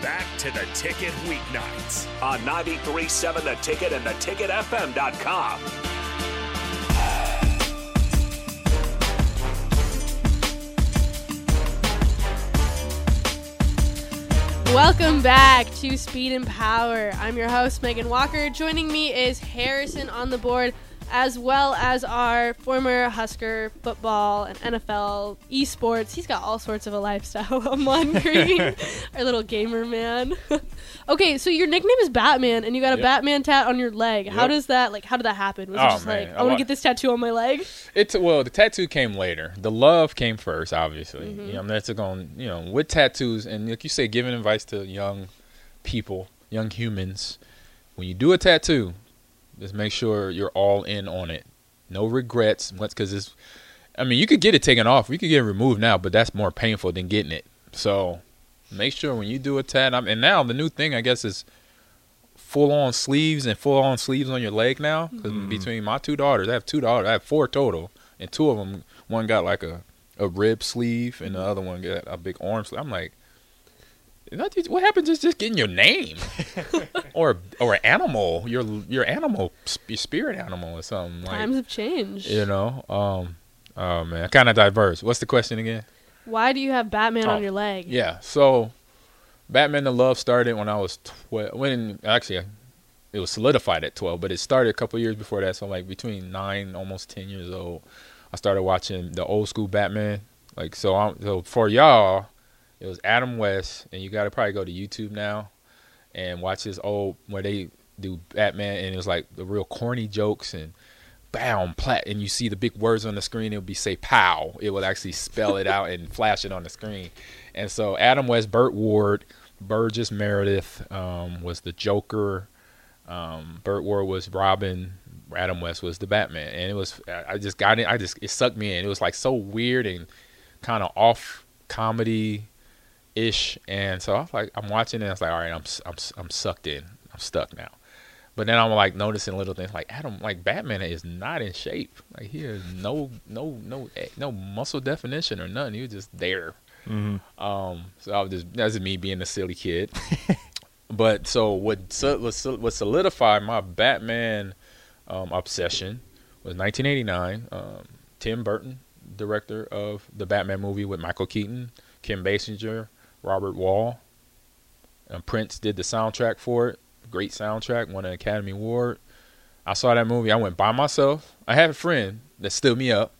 back to the ticket weeknights on 937 The Ticket and the theticketfm.com. Welcome back to Speed and Power. I'm your host, Megan Walker. Joining me is Harrison on the board, as well as our former Husker football and NFL esports. He's got all sorts of a lifestyle. I'm wondering, our little gamer man. okay, so your nickname is Batman, and you got a Yep. Batman tat on your leg. How does that like? How did that happen? Was it Oh, just like I I want to get this tattoo on my leg? It's well, the tattoo came later. The love came first, obviously. Mm-hmm. You know, I'm that's going, you know, with tattoos and like you say, giving advice to young people, young humans. When you do a tattoo, just make sure you're all in on it. No regrets, because it's. I mean, you could get it taken off, you could get it removed now, but that's more painful than getting it. So, make sure when you do a tat, I'm, and now the new thing, I guess, is full on sleeves and full on sleeves on your leg now. Because mm-hmm. between my two daughters, I have two daughters. I have four total, and two of them, one got like a a rib sleeve, and the other one got a big arm sleeve. I'm like, what happens is just getting your name, or or animal, your your animal, your spirit animal, or something. Like, Times have changed. you know, um, oh man, kind of diverse. What's the question again? Why do you have Batman Oh, on your leg? Yeah. So, Batman: The Love started when I was twelve. When actually, it was solidified at twelve, but it started a couple years before that. So, like between nine, almost ten years old, I started watching the old school Batman. Like so, I'm, so for y'all, it was Adam West, and you got to probably go to YouTube now and watch his old where they do Batman, and it was like the real corny jokes and. Bam, plat, and you see the big words on the screen. It would be say "pow." It would actually spell it out and flash it on the screen. And so Adam West, Burt Ward, Burgess Meredith um, was the Joker. Um, Burt Ward was Robin. Adam West was the Batman, and it was I I just got it. I just it sucked me in. It was like so weird and kind of off comedy ish. And so I was like, I'm watching it. And I was like, all right, I'm I'm I'm sucked in. I'm stuck now. But then I'm like noticing little things like Adam, like Batman is not in shape. Like he has no no no eh, no muscle definition or nothing. He was just there. Um, so I was just that's just me being a silly kid. but so what what what solidified my Batman um, obsession was 1989. Um, Tim Burton, director of the Batman movie with Michael Keaton, Kim Basinger, Robert Wuhl. And Prince did the soundtrack for it. Great soundtrack, won an Academy Award. I saw that movie. I went by myself. I had a friend that stood me up.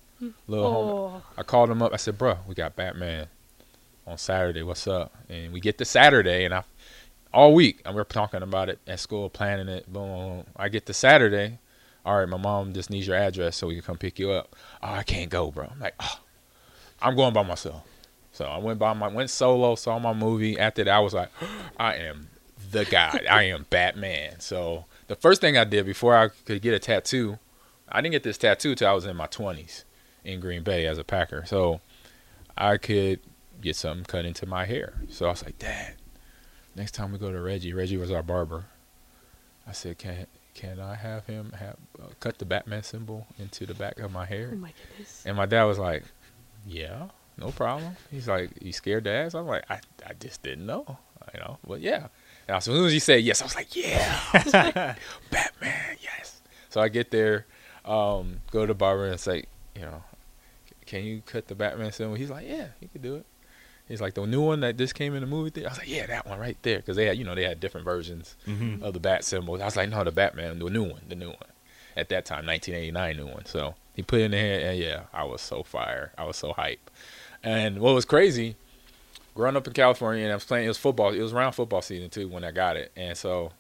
Little. Oh, I called him up. I said, "Bro, we got Batman on Saturday. What's up?" And we get to Saturday, and I all week and we're talking about it at school, planning it. Boom. I get to Saturday. All right, my mom just needs your address so we can come pick you up. Oh, I can't go, bro. I'm like, oh, I'm going by myself. So I went by my went solo, saw my movie. After that, I was like, I am the guy. I am Batman. So the first thing I did before I could get a tattoo, I didn't get this tattoo till I was in my twenties in Green Bay as a Packer. So I could get something cut into my hair. So I was like, Dad, next time we go to Reggie, Reggie was our barber. I said, can can I have him have uh, cut the Batman symbol into the back of my hair? oh my goodness. And my dad was like, "Yeah, no problem." He's like, "You scared to ask?" I'm like, "I, I just didn't know, you know." But yeah, and as soon as he said yes, I was like, "Yeah, was like, Batman, yes." So I get there, um, go to the barber and say, "You know, can you cut the Batman symbol?" He's like, "Yeah, you can do it." He's like, "The new one that just came in the movie theater." I was like, "Yeah, that one right there," because they had, you know, they had different versions of the bat symbol. I was like, "No, the Batman, the new one, the new one." At that time, 1989 new one. So he put it in there, and yeah, I was so fire. I was so hype. And what was crazy, growing up in California, and I was playing. It was football. It was around football season too when I got it, and so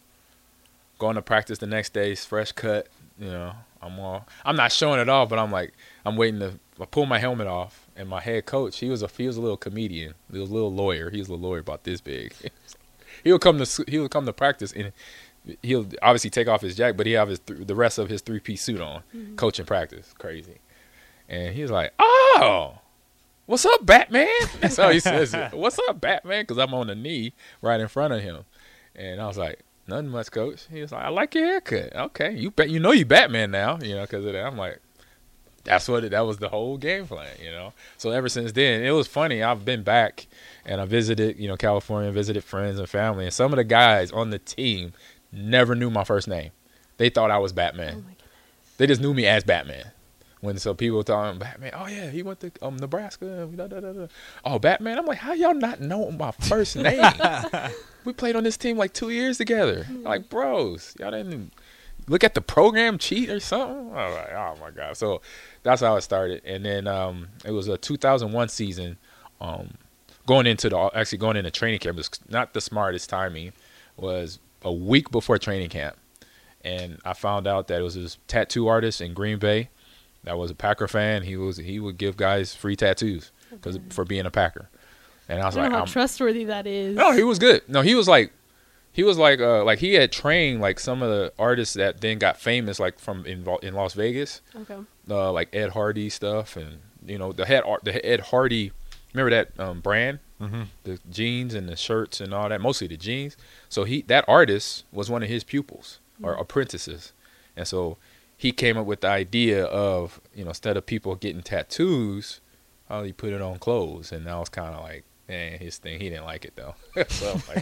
going to practice the next day, fresh cut. You know, I'm all. I'm not showing it off, but I'm like, I'm waiting to. I pull my helmet off, and my head coach, he was a he was a little comedian, he was a little lawyer. He was a lawyer about this big. he would come to he would come to practice and he'll obviously take off his jacket, but he have his th- the rest of his three piece suit on, mm-hmm. coaching practice, crazy. And he was like, "Oh, what's up, Batman?" That's how he says it. What's up, Batman? Because I'm on the knee right in front of him, and I was like, "Nothing much, coach." He was like, "I like your haircut." Okay, you bet you know you Batman now, you know, because of that. I'm like, that's what it, that was the whole game plan, you know. So ever since then, it was funny. I've been back and I visited, you know, California, visited friends and family, and some of the guys on the team never knew my first name. They thought I was Batman. Oh. They just knew me as Batman. When so people talking Batman, oh yeah, he went to um, Nebraska. Da, da, da, da. Oh Batman, I'm like, how y'all not know my first name? we played on this team like two years together, like bros. Y'all didn't look at the program cheat or something. I like, oh my god. So that's how it started, and then um, it was a 2001 season. Um, going into the actually going into training camp was not the smartest timing. Was a week before training camp, and I found out that it was this tattoo artist in Green Bay that was a Packer fan. He was he would give guys free tattoos because for being a Packer, and I I was don't like, know how I'm, trustworthy that is. no, he was good. No, he was like, he was like, uh, like he had trained like some of the artists that then got famous, like from in in Las Vegas, Okay. uh, like Ed Hardy stuff, and you know the head art, the Ed Hardy. Remember that um, brand, Mm-hmm. the jeans and the shirts and all that, mostly the jeans. So he that artist was one of his pupils or apprentices, and so he came up with the idea of you know instead of people getting tattoos, how you put it on clothes? And that was kind of like man, his thing. He didn't like it though, like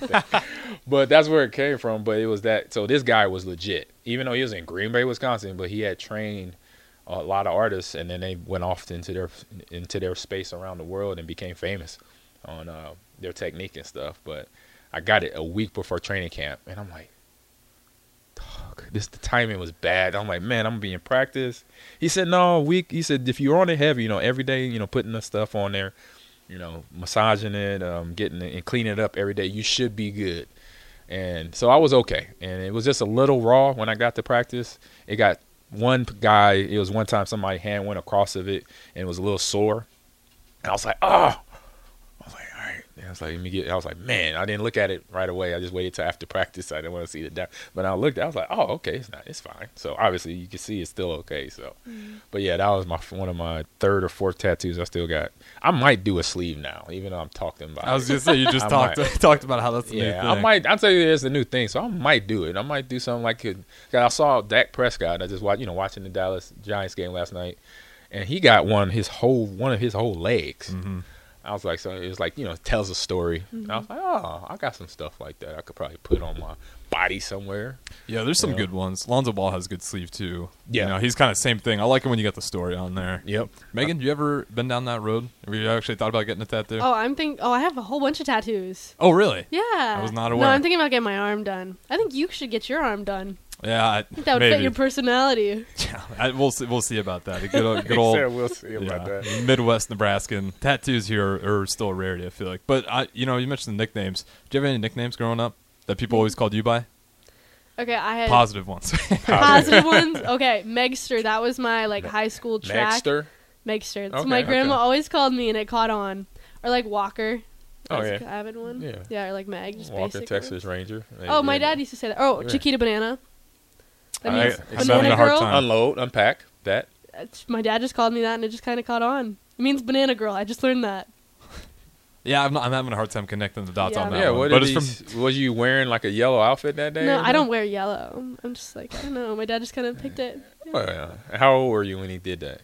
that. but that's where it came from. But it was that. So this guy was legit, even though he was in Green Bay, Wisconsin, but he had trained a lot of artists, and then they went off into their into their space around the world and became famous on uh, their technique and stuff. But I got it a week before training camp, and I'm like, "Dog, this the timing was bad. I'm like, man, I'm gonna be in practice. He said, no, week. He said, if you're on it heavy, you know, every day, you know, putting the stuff on there, you know, massaging it, um, getting it and cleaning it up every day, you should be good. And so I was okay, and it was just a little raw when I got to practice. It got one guy. It was one time somebody hand went across of it, and it was a little sore. And I was like, oh. I was like, all right. And I was like, let me get. I was like, man, I didn't look at it right away. I just waited till after practice. I didn't want to see the down. But I looked. I was like, oh, okay, it's not. It's fine. So obviously you can see it's still okay. So, but yeah, that was my one of my third or fourth tattoos I still got. I might do a sleeve now, even though I'm talking about. I was it. just say you just talked might. talked about how that's the new Yeah, thing. I might. I'll tell you, there's a new thing, so I might do it. I might do something like it. 'cause I saw Dak Prescott. I just watched, you know, watching the Dallas Giants game last night, and he got one his whole one of his whole legs. Mhm. I was like, so it was like, you know, it tells a story. And I mm-hmm. was like, oh, I got some stuff like that. I could probably put on my body somewhere. Yeah, there's some Yeah. good ones. Lonzo Ball has a good sleeve too. Yeah. you know, he's kind of same thing. I like it when you got the story on there. Yep. Megan, you ever been down that road? Have you actually thought about getting a tattoo? Oh, I'm think. Oh, I have a whole bunch of tattoos. Oh, really? Yeah. I was not aware. No, aware. I'm thinking about getting my arm done. I think you should get your arm done. Yeah, I I think that would maybe. fit your personality. Yeah, I, we'll see, we'll see about that. A good, old- good old said we'll see about yeah, that. Midwest Nebraskan tattoos here are, are still a rarity. I feel like, but I, you know, you mentioned the nicknames. Do you have any nicknames growing up that people always called you by? Okay, I had Positive ones. positive ones. Okay, Megster. That was my like high school track. Megster. Megster. That's Okay, my grandma okay. always called me, and it caught on. Or like Walker. Oh, That's yeah. an avid one. Yeah. Yeah, or like Meg. Just Walker, basic Texas ones. Ranger. Oh, my Yeah. dad used to say that. Oh, Yeah. Chiquita Banana. That I- means I'm having banana a hard girl. time. Unload, unpack that. That's- My dad just called me that, and it just kind of caught on. It means banana girl. I just learned that. yeah, I'm, not, I'm having a hard time connecting the dots Yeah, on that. Yeah, one. what but it's he, from was you wearing like a yellow outfit that day? No, or I don't wear yellow. I'm just like I don't know. My dad just kind of picked it, Oh, uh, yeah. How old were you when he did that?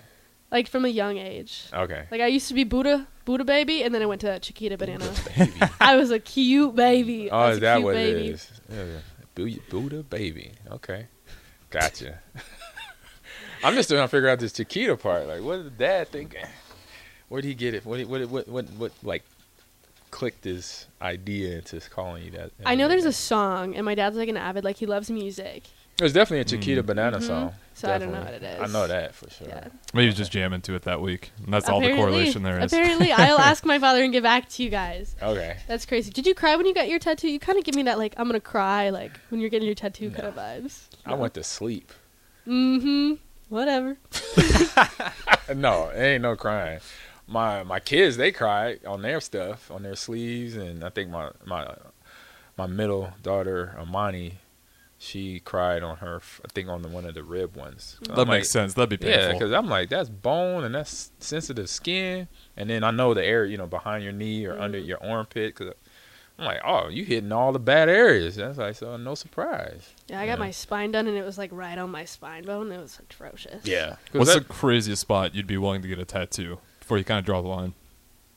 like from a young age. Okay. Like I used to be Buddha, Buddha baby, and then I went to that Chiquita Banana. I was a cute baby. I Oh, was is a that cute what baby. it is? Yeah, Bu- Buddha baby. Okay, gotcha. I'm just trying to figure out this Chiquita part. Like, what did dad think? Where did he get it? What what what what, what like clicked his idea into calling you that? I know there's a song, and my dad's like an avid, like he loves music. There's definitely a Chiquita banana Mhm. song. So I don't know what it is. I know that for sure. Yeah. maybe he's just jamming to it that week. And that's all the correlation there is. Apparently, I'll ask my father and get back to you guys. Okay. That's crazy. Did you cry when you got your tattoo? You kind of give me that like I'm gonna cry like when you're getting your tattoo kind of vibes. I went to sleep. Mm-hmm. Whatever. no, it ain't no crying. My my kids they cry on their stuff, on their sleeves, and I think my my my middle daughter Amani, she cried on her. I think on the one of the rib ones. That I'm makes like, sense. That'd be painful. Yeah, because I'm like that's bone and that's sensitive skin, and then I know the area, you know, behind your knee or under Mhm. your armpit. Because I'm like, oh, you hitting all the bad areas. That's like so no surprise. Yeah, I got Yeah. my spine done, and it was like right on my spine bone. It was atrocious. Yeah. What's that, the craziest spot you'd be willing to get a tattoo before you kind of draw the line?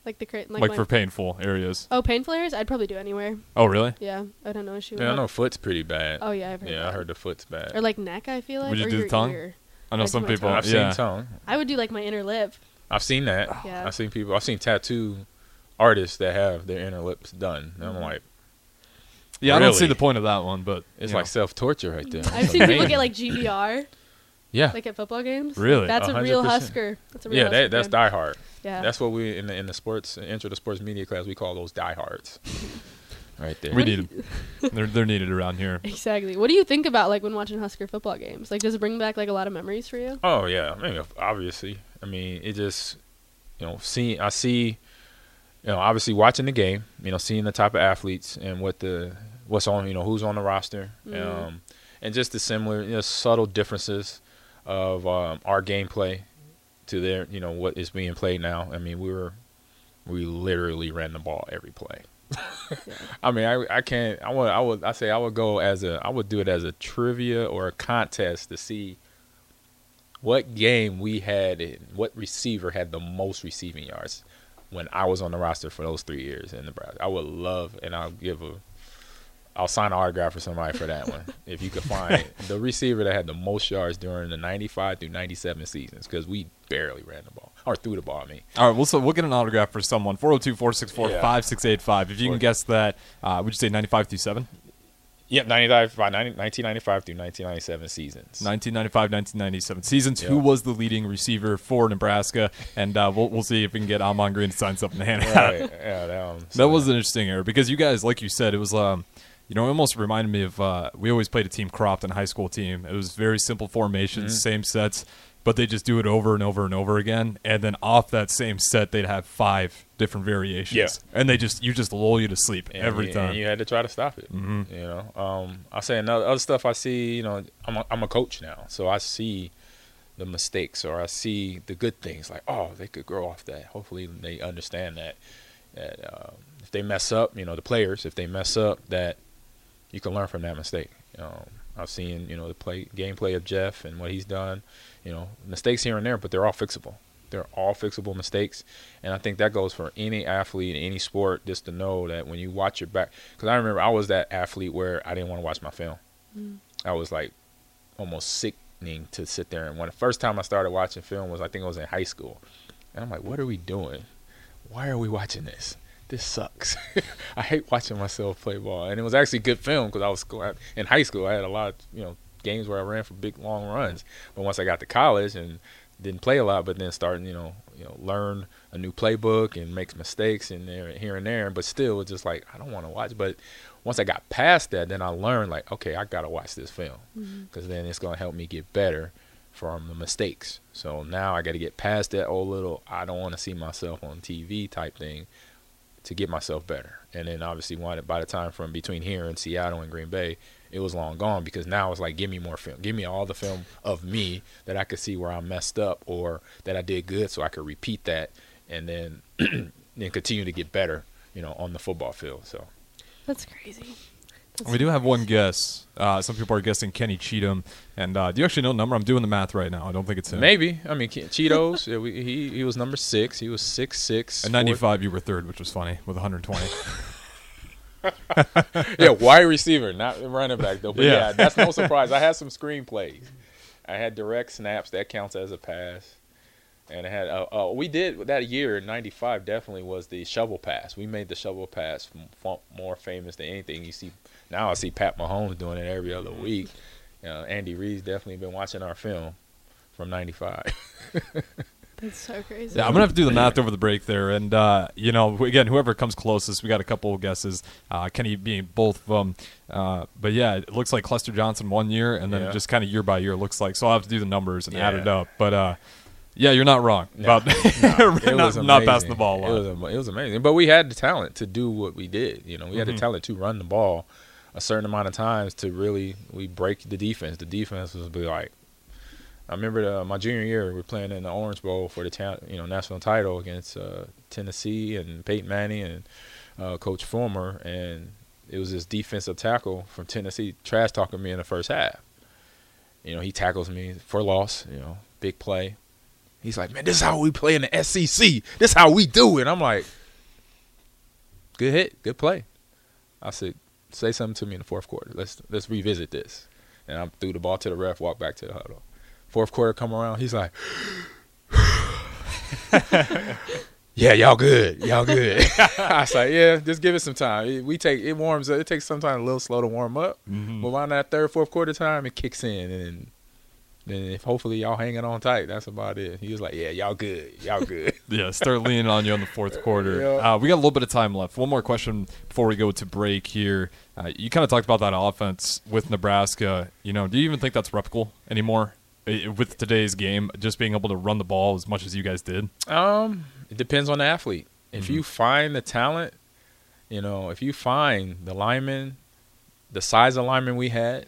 like the cra- like, Like, my- for painful areas. oh pain flares. I'd probably do anywhere. Oh, really? Yeah, I don't know issue. with yeah, I know foot's pretty bad. Oh yeah, I've heard. yeah, I heard the foot's bad. Or like neck, I feel like. Would you or do the tongue? ear. I know I'd some people. tongue. I've yeah. seen tongue. I would do like my inner lip. I've seen that. Yeah. I've seen people. I've seen tattoo artists that have their inner lips done. And Mm-hmm. I'm like, Yeah, I don't see Really? the point of that one, but it's you like know. self torture right there. I've It's seen people amazing. get like GBR, yeah, like at football games. Really? That's a A real hundred percent. Husker. That's a real yeah. Husker That, that's fan. die hard. Yeah. That's what we in the in the sports intro to sports media class we call those diehards. right there. we need them. they're they're needed around here. Exactly. What do you think about like when watching Husker football games? Like, does it bring back like a lot of memories for you? Oh yeah, I mean obviously. I mean it just you know see I see you know obviously watching the game, you know seeing the type of athletes and what the what's on you know who's on the roster, Mhm. um, and just the similar you know, subtle differences of um, our gameplay to their you know what is being played now. I mean we were we literally ran the ball every play. I mean, I I can't. I would I would I say I would go as a I would do it as a trivia or a contest to see what game we had what receiver had the most receiving yards when I was on the roster for those three years in Nebraska. I would love, and I'll give a, I'll sign an autograph for somebody for that one if you could find the receiver that had the most yards during the '95 through '97 seasons because we barely ran the ball or threw the ball. I mean, All right, we'll so we'll get an autograph for someone. 402-464-5685. If you can guess that, uh, would you say 95 through 7? Yep, 95, 1995 through 1997 seasons. 1995, 1997 seasons. Who was the leading receiver for Nebraska? And uh, we'll we'll see if we can get Ahman Green to sign something to hand out. Right, yeah, that, um, That was an interesting era because you guys, like you said, it was um, you know, it almost reminded me of uh, we always played a team Crofton high school team. It was very simple formations, Mm-hmm. same sets, but they just do it over and over and over again. And then off that same set, they'd have five different variations. Yeah. and they just you just lull you to sleep and every you, time. And you had to try to stop it. Mhm. You know, um, I say another other stuff I see. You know, I'm a, I'm a coach now, so I see the mistakes or I see the good things. Like, oh, they could grow off that. Hopefully, they understand that that um, if they mess up, you know, the players, if they mess up, that you can learn from that mistake. Um, I've seen you know the play gameplay of Jeff and what he's done. You know, mistakes here and there, but they're all fixable. They're all fixable mistakes, and I think that goes for any athlete in any sport. Just to know that when you watch your back, because I remember I was that athlete where I didn't want to watch my film. Mm. I was like almost sickening to sit there. And when the first time I started watching film was, I think it was in high school, and I'm like, what are we doing? Why are we watching this? This sucks. I hate watching myself play ball, and it was actually good film because I was in high school. I had a lot of you know games where I ran for big long runs, but once I got to college and didn't play a lot, but then starting you know you know learn a new playbook and make mistakes in there here and there, but still it's just like I don't want to watch. But once I got past that, then I learned like okay, I gotta watch this film mm-hmm. because then it's gonna help me get better from the mistakes. So now I got to get past that old little I don't want to see myself on TV type thing to get myself better. And then obviously by the time from between here and Seattle and Green Bay, it was long gone because now it's like give me more film. Give me all the film of me that I could see where I messed up or that I did good so I could repeat that and then then continue to get better, you know, on the football field. So That's crazy. That's We do have one guess. Uh, some people are guessing Kenny Cheatham. And uh, do you actually know the number? I'm doing the math right now. I don't think it's him. maybe I mean Cheetos. yeah, we, he he was number six. He was six six. At 95, you were third, which was funny, with 120. yeah, wide receiver, not running back though. But Yeah. yeah. that's no surprise. I had some screenplays. I had direct snaps that counts as a pass, and I had. Uh, uh, we did that year in '95. Definitely was the shovel pass. We made the shovel pass more famous than anything. You see now, I see Pat Mahomes doing it every other week. Uh, Andy Reid's definitely been watching our film from '95. That's so crazy. Yeah, I'm gonna have to do the math over the break there, and uh, you know, again, whoever comes closest, we got a couple of guesses. Uh, Kenny being both of them, uh, but yeah, it looks like Clester Johnson one year, and then Yeah. just kind of year by year it looks like. So I'll have to do the numbers and add it up. But uh, yeah, you're not wrong No, about It not, was not passing the ball a It was, it was amazing. But we had the talent to do what we did. You know, we had Mhm. the talent to run the ball a certain amount of times to really we break the defense. The defense was be like. I remember the, my junior year, we were playing in the Orange Bowl for the town, you know, national title against uh, Tennessee and Peyton Manning and uh, Coach Fulmer, and it was this defensive tackle from Tennessee trash talking me in the first half. You know, he tackles me for loss. You know, big play. He's like, "Man, this is how we play in the SEC. This is how we do it." I'm like, "Good hit, good play." I said, "Say something to me in the fourth quarter. Let's let's revisit this." And I threw the ball to the ref, walked back to the huddle. Fourth quarter come around, he's like, "Yeah, y'all good, y'all good." I was like, "Yeah, just give it some time. We take it warms. Up. It takes sometimes a little slow to warm up, Mhm. but around that third, fourth quarter time, it kicks in, and then if hopefully y'all hanging on tight, that's about it." He was like, "Yeah, y'all good, y'all good." Yeah, start leaning on you on the fourth quarter. Yeah. Uh, we got a little bit of time left. One more question before we go to break here. Uh, you kind of talked about that offense with Nebraska. You know, do you even think that's replicable anymore I- with today's game? Just being able to run the ball as much as you guys did. Um, it depends on the athlete. If you find the talent, you know, if you find the linemen, the size of linemen we had,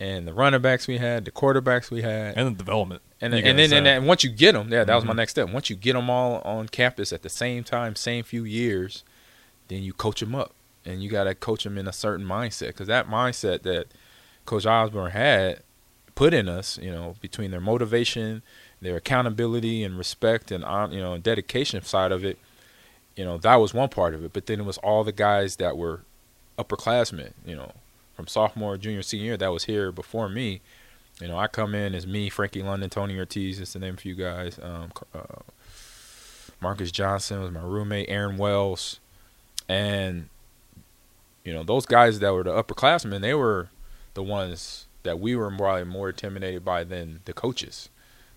and the running backs we had, the quarterbacks we had, and the development. and, and then and, once you get them, yeah, that was my Mhm. next step. Once you get them all on campus at the same time, same few years, then you coach them up, and you got to coach them in a certain mindset because that mindset that Coach Osborne had put in us, you know, between their motivation, their accountability and respect and hon- you know and dedication side of it, you know, that was one part of it. But then it was all the guys that were upperclassmen, you know, from sophomore, junior, senior year that was here before me. You know, I come in as me, Frankie London, Tony Ortiz, just to name a few guys. Um, uh, Marcus Johnson was my roommate, Aaron Wells, and you know those guys that were the upperclassmen. They were the ones that we were probably more intimidated by than the coaches,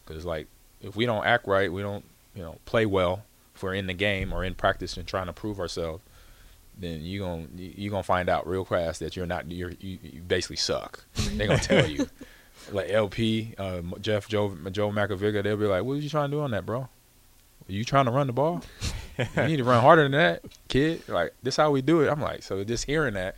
because like if we don't act right, we don't you know play well. If we're in the game or in practice and trying to prove ourselves, then you gonna you gonna find out real fast that you're not you're, you you basically suck. They gonna tell you. Like LP, uh, Jeff, Joe, Joe Makovicka, they'll be like, "What are you trying to do on that, bro? Are you trying to run the ball? you need to run harder than that, kid. Like this, how we do it." I'm like, so just hearing that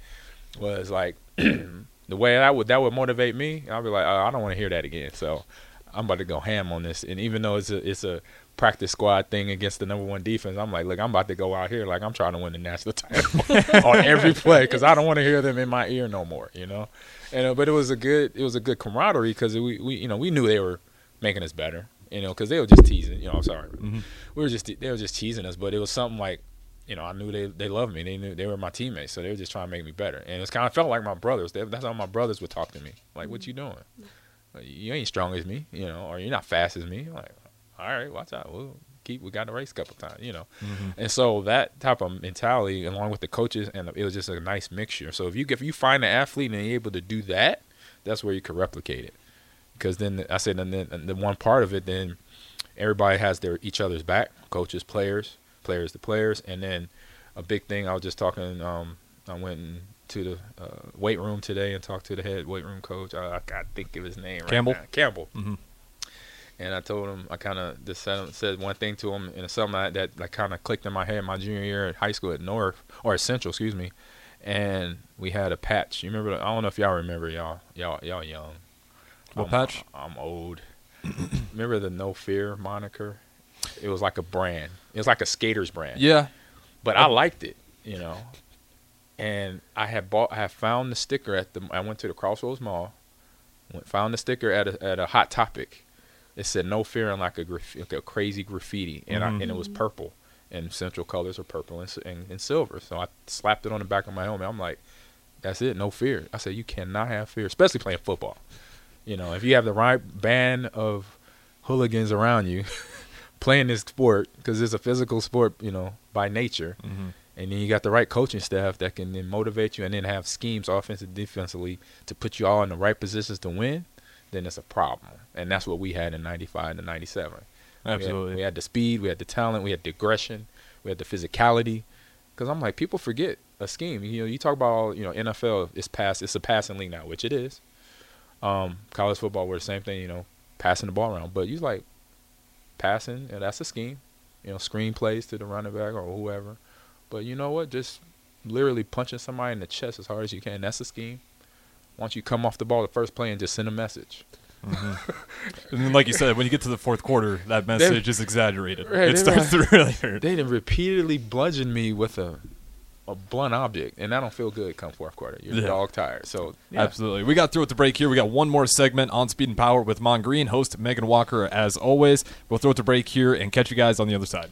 was like the way that would that would motivate me. I'll be like, oh, I don't want to hear that again. So I'm about to go ham on this. And even though it's a it's a practice squad thing against the number one defense, I'm like, look, I'm about to go out here like I'm trying to win the national title on every play because I don't want to hear them in my ear no more. You know. And uh, but it was a good it was a good camaraderie because we we you know we knew they were making us better. You know, because they were just teasing. You know, I'm sorry, Mhm. we were just they were just teasing us. But it was something like you know, I knew they they loved me. They knew they were my teammates, so they were just trying to make me better. And it was kind of felt like my brothers. They, that's how my brothers would talk to me. Like, "What you doing? Like, you ain't strong as me, you know, or you're not fast as me." Like, all right, watch out. We'll keep. We got the race a couple times, you know. Mhm. And so that type of mentality, along with the coaches, and it was just a nice mixture. So if you if you find an athlete and you're able to do that, that's where you can replicate it. Because then I said, and then and the one part of it, then everybody has their each other's back, coaches, players, players to players, and then a big thing. I was just talking. Um, I went in to the uh, weight room today and talked to the head weight room coach. I, I can't think of his name. Right Campbell? now. Campbell. Mhm. And I told him I kind of just said, said one thing to him, and it's something that that, that kind of clicked in my head my junior year at high school at North or at Central, excuse me. And we had a patch. You remember? I don't know if y'all remember. Y'all, y'all, y'all young. What I'm, patch? I'm old. remember the No Fear moniker? It was like a brand. It was like a skater's brand Yeah. but I liked it, you know. And I had bought, I had found the sticker at the. I went to the Crossroads Mall, went found the sticker at a at a Hot Topic. It said "No Fear" and like a graf- like a crazy graffiti, and I, Mhm. and it was purple, and central colors are purple and, and and silver. So I slapped it on the back of my helmet. I'm like, that's it, no fear. I said you cannot have fear, especially playing football. You know, if you have the right band of hooligans around you playing this sport, because it's a physical sport, you know, by nature hmm and then you got the right coaching staff that can then motivate you and then have schemes offensive defensively to put you all in the right positions to win then it's a problem and that's what we had in 95 to 97 We had- Absolutely. we had, the speed we had the talent we had the aggression we had the physicality because i'm like people forget a scheme you know you talk about all, you know nfl is pass it's a passing league now which it is um, college football were the same thing you know passing the ball around but you like passing and that's a scheme you know screen plays to the running back or whoever but you know what? Just literally punching somebody in the chest as hard as you can. That's a scheme. Once you come off the ball the first play and just send a message. Mm-hmm. And then, like you said, when you get to the fourth quarter, that message is exaggerated. Right, it starts to really hurt. They done repeatedly bludgeoned me with a a blunt object, and I don't feel good come fourth quarter. You're Yeah. dog tired. So yeah. Absolutely. We got through with the break here. We got one more segment on Speed and Power with Mon Green, host Megan Walker, as always. We'll throw it to break here and catch you guys on the other side.